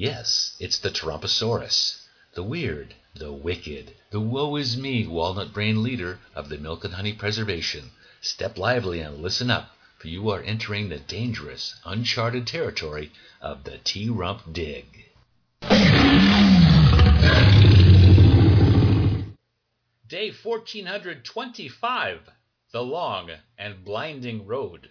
Yes, it's the Tarumposaurus, the weird, the wicked, the woe is me walnut brain leader of the Milk and Honey Preservation. Step lively and listen up, for you are entering the dangerous, uncharted territory of the T Rump Dig. Day 1425 The Long and Blinding Road.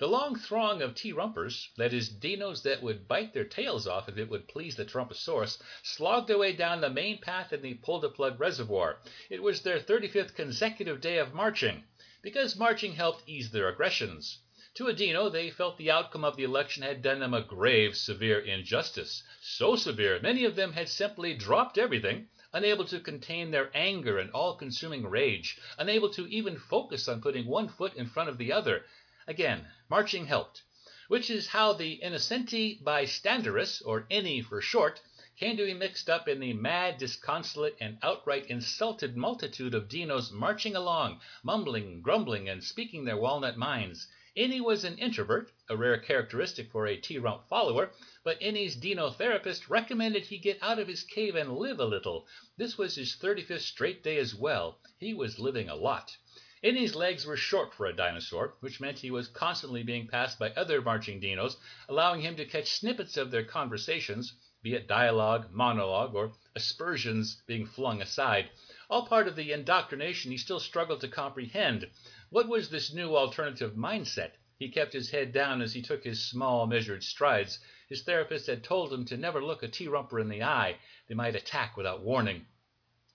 The long throng of T rumpers, that is, dinos that would bite their tails off if it would please the Tarumposaurus, slogged their way down the main path in the Pull to Plug Reservoir. It was their 35th consecutive day of marching, because marching helped ease their aggressions. To a dino, they felt the outcome of the election had done them a grave, severe injustice. So severe, many of them had simply dropped everything unable to contain their anger and all consuming rage, unable to even focus on putting one foot in front of the other. Again, marching helped, which is how the innocenti bystanderis, or INNY for short, came to be mixed up in the mad, disconsolate, and outright insulted multitude of dinos marching along, mumbling, grumbling, and speaking their walnut minds. Inny was an introvert, a rare characteristic for a T-Rump follower, but Inny's Dino therapist recommended he get out of his cave and live a little. This was his 35th straight day as well. He was living a lot. Inny's legs were short for a dinosaur, which meant he was constantly being passed by other marching dinos, allowing him to catch snippets of their conversations, be it dialogue, monologue, or aspersions being flung aside, all part of the indoctrination he still struggled to comprehend. What was this new alternative mindset? He kept his head down as he took his small, measured strides. His therapist had told him to never look a T-rumper in the eye. They might attack without warning.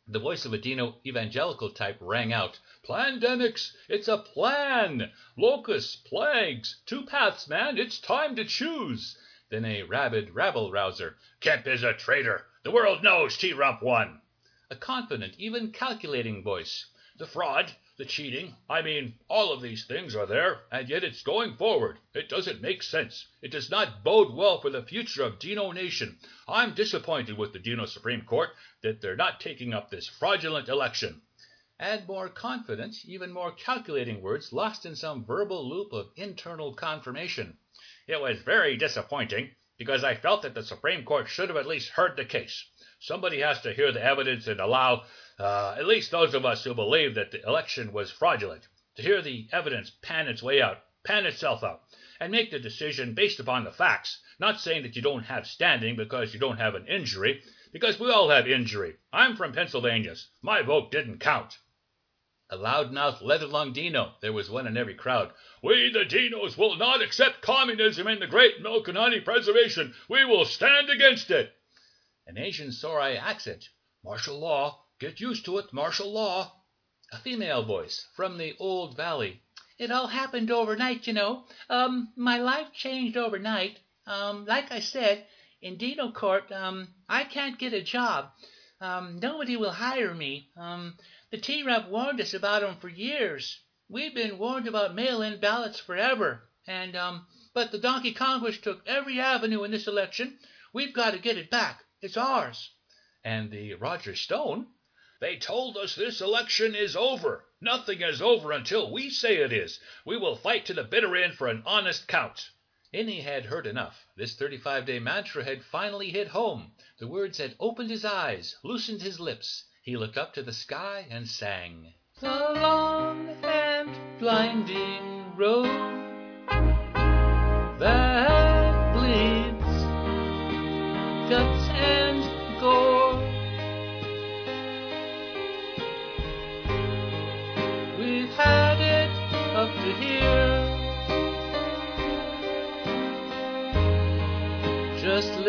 The voice of a Dino evangelical type rang out. Plandemics! It's a plan! Locusts, plagues, two paths, man! It's time to choose! Then a rabid rabble rouser. Kemp is a traitor! The world knows T-Rump won! A confident, even calculating voice. The fraud, the cheating, I mean, all of these things are there, and yet it's going forward. It doesn't make sense. It does not bode well for the future of Dino Nation. I'm disappointed with the Dino Supreme Court that they're not taking up this fraudulent election. Add more confident, even more calculating words lost in some verbal loop of internal confirmation. It was very disappointing because I felt that the Supreme Court should have at least heard the case. Somebody has to hear the evidence and allow uh, at least those of us who believe that the election was fraudulent, to hear the evidence pan its way out, pan itself out, and make the decision based upon the facts, not saying that you don't have standing because you don't have an injury, because we all have injury. I'm from Pennsylvania. My vote didn't count. A loud-mouthed, leather-lunged Dino, there was one in every crowd. We, the Dinos, will not accept communism in the great milk and honey preservation. We will stand against it. An Asian Sorai accent. Martial law Get used to it, martial law. A female voice from the old valley. It all happened overnight, you know. Um, my life changed overnight. Um, like I said, in Dino Court, um, I can't get a job. Um, nobody will hire me. Um, the T-Rump warned us about 'em for years. We've been warned about mail-in ballots forever. And, um, but the Donkey Congress took every avenue in this election. We've got to get it back. It's ours. And the Roger Stone they told us this election is over. Nothing is over until we say it is. We will fight to the bitter end for an honest count. Inny had heard enough. This 35 day mantra had finally hit home. The words had opened his eyes, loosened his lips. He looked up to the sky and sang The long and blinding road that bleeds guts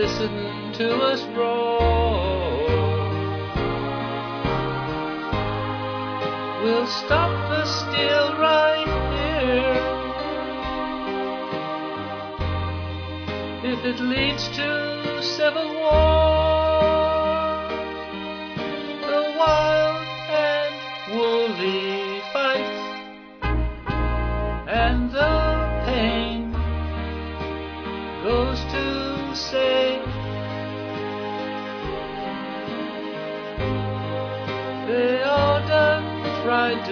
listen to us roar. We'll stop the still right here. If it leads to civil war, the wild and woolly fight and the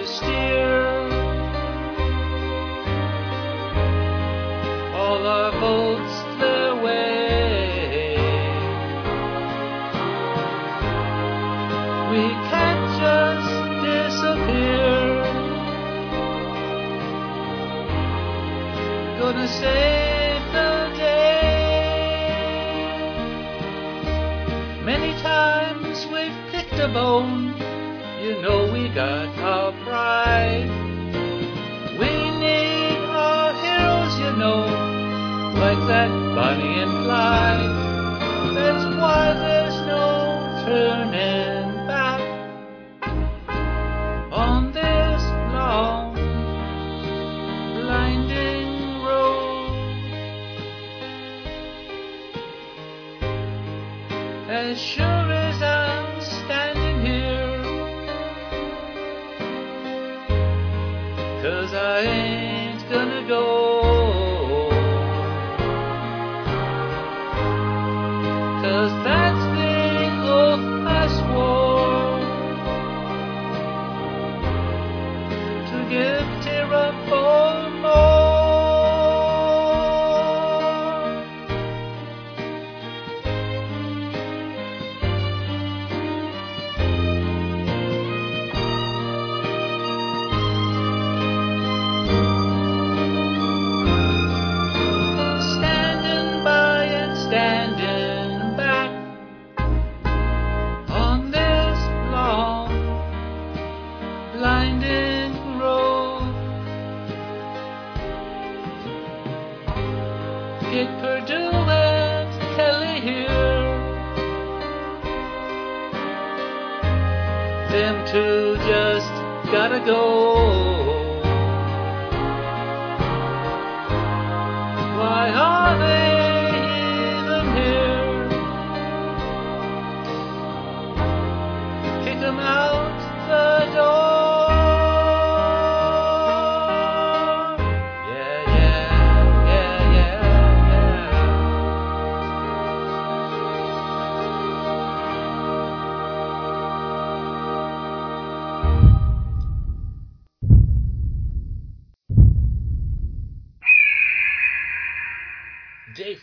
steer. All our boats their way. We can't just disappear. Gonna save the day. Many times we've picked a bone know we got our pride. We need our heroes, you know, like that Bonnie and Clyde. That's why there's no turning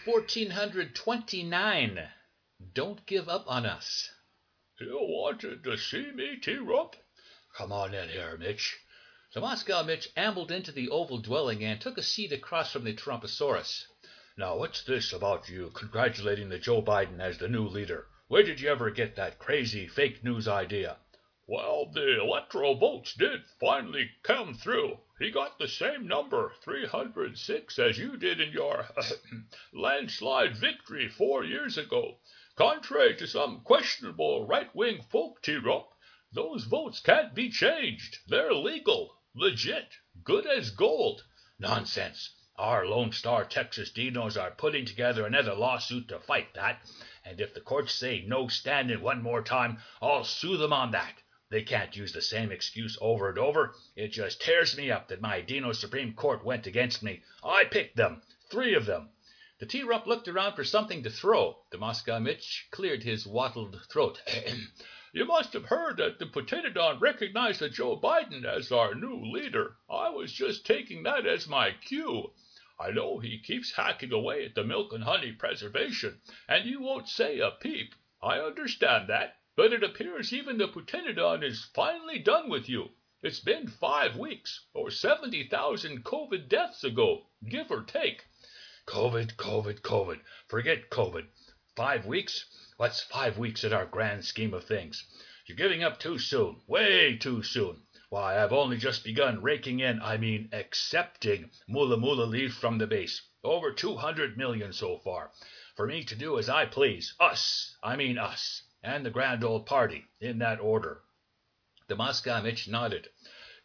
1429. Don't give up on us. You wanted to see me, T-Rup? Come on in here, Mitch. So Moscow Mitch ambled into the oval dwelling and took a seat across from the Trumposaurus. Now, what's this about you congratulating the Joe Biden as the new leader? Where did you ever get that crazy fake news idea? Well, the electoral votes did finally come through. He got the same number, 306, as you did in your uh, landslide victory four years ago. Contrary to some questionable right-wing folk, T-Rup, those votes can't be changed. They're legal, legit, good as gold. Nonsense. Our Lone Star Texas Dinos are putting together another lawsuit to fight that, and if the courts say no standing one more time, I'll sue them on that. They can't use the same excuse over and over. It just tears me up that my Dino Supreme Court went against me. I picked them, three of them. The T-Rump looked around for something to throw. The Moscow Mitch cleared his wattled throat. You must have heard that the Potatodon recognized Joe Biden as our new leader. I was just taking that as my cue. I know he keeps hacking away at the milk and honey preservation, and you won't say a peep. I understand that, but it appears even the Potatodon is finally done with you. It's been five weeks, or 70,000 COVID deaths ago, give or take. COVID, COVID, COVID. Forget COVID. Five weeks? What's five weeks in our grand scheme of things? You're giving up too soon, way too soon. Why, I've only just begun raking in, I mean accepting moolah moolah leaf from the base. Over 200 million so far. For me to do as I please. Us, I mean us, and the grand old party, in that order. The Moscow Mitch nodded.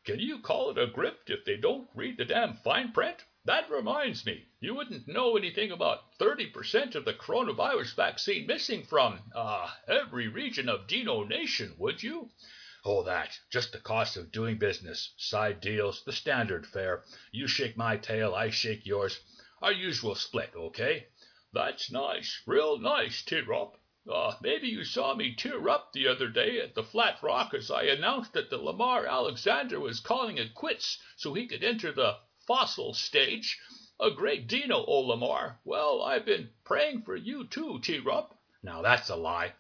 Can you call it a grift if they don't read the damn fine print? That reminds me, you wouldn't know anything about 30% of the coronavirus vaccine missing from, uh, every region of Dino Nation, would you? Oh, that. Just the cost of doing business. Side deals, the standard fare. You shake my tail, I shake yours. Our usual split, okay? That's nice, real nice. Uh, Uh, maybe you saw me tear up the other day at the Flat Rock as I announced that the Lamar Alexander was calling it quits so he could enter the fossil stage. A great Dino, old Lamar. Well, I've been praying for you too, T-Rup. Now that's a lie.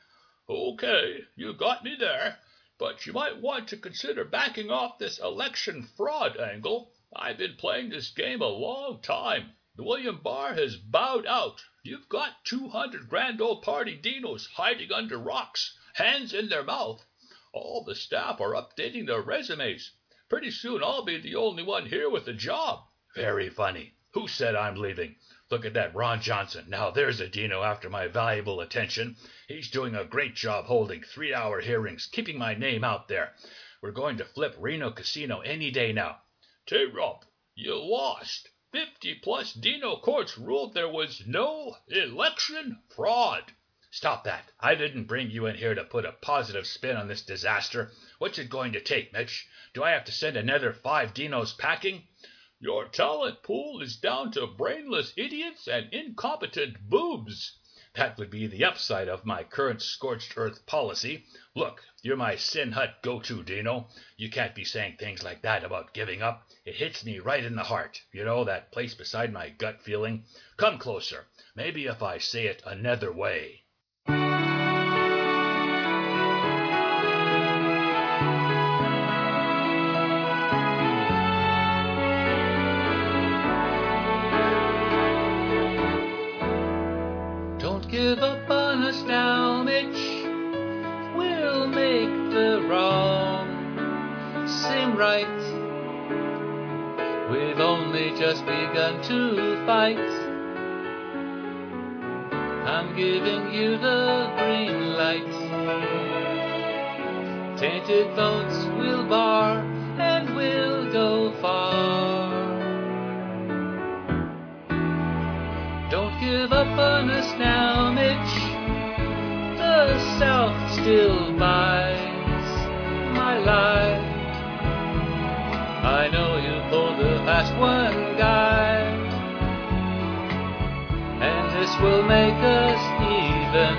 Okay, you got me there. But you might want to consider backing off this election fraud angle. I've been playing this game a long time. William Barr has bowed out. You've got two hundred grand old party dinos hiding under rocks, hands in their mouth. All the staff are updating their resumes. Pretty soon I'll be the only one here with a job." "Very funny. Who said I'm leaving? Look at that Ron Johnson. Now there's a dino after my valuable attention. He's doing a great job holding three hour hearings, keeping my name out there. We're going to flip Reno Casino any day now." "T-Rump, you lost. Fifty plus dino courts ruled there was no election fraud." "Stop that. I didn't bring you in here to put a positive spin on this disaster. What's it going to take, Mitch? Do I have to send another five dinos packing?" "Your talent pool is down to brainless idiots and incompetent boobs." "That would be the upside of my current scorched earth policy. Look, you're my sin hut go to, Dino. You can't be saying things like that about giving up. It hits me right in the heart. You know, that place beside my gut feeling. Come closer. Maybe if I say it another way." Begun to fight. I'm giving you the green light. Tainted votes will bar and we'll go far. Don't give up on us now, Mitch. The South still buys my life. I know you pulled the last one, guy. And this will make us even.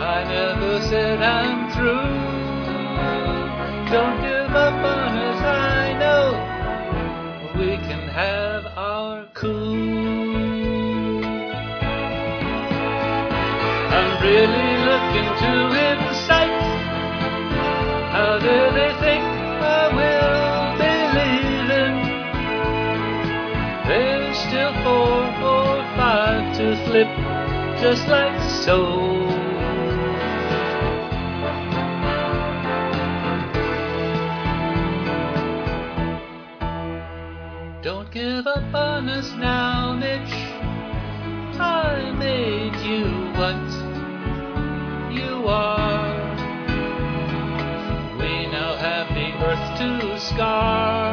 I never said I'm through. Don't give up on us, I know we can have our cool. I'm really looking to incite. Still four or five to flip, just like so. Don't give up on us now, Mitch. I made you what you are. We now have the earth to scar.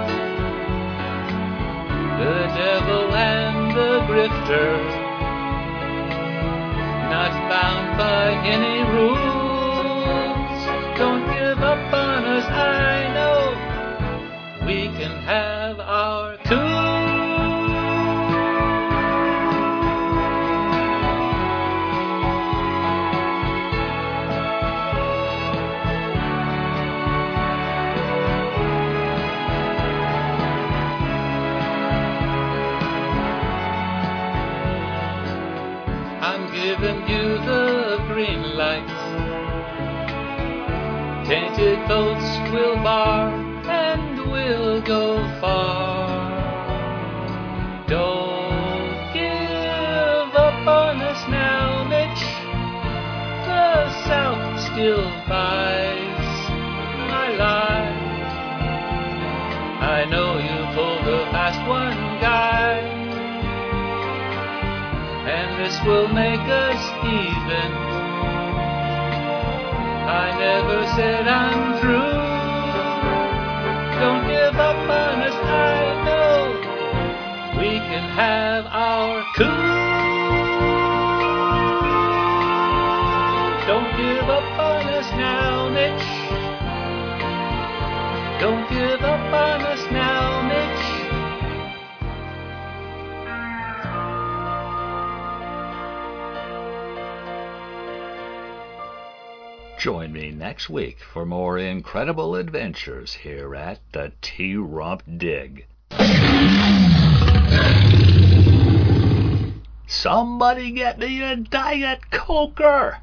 The devil and the grifter, not bound by any rules. I'm you the green light. Tainted boats will bar and will go far. Don't give up on us now, Mitch. The South still buys will make us even. I never said I'm through. Don't give up on us, I know we can have our coup. Don't give up on us now, Mitch. Don't give up on us now, Join me next week for more incredible adventures here at the T Rump Dig. Somebody get me a Diet Coker!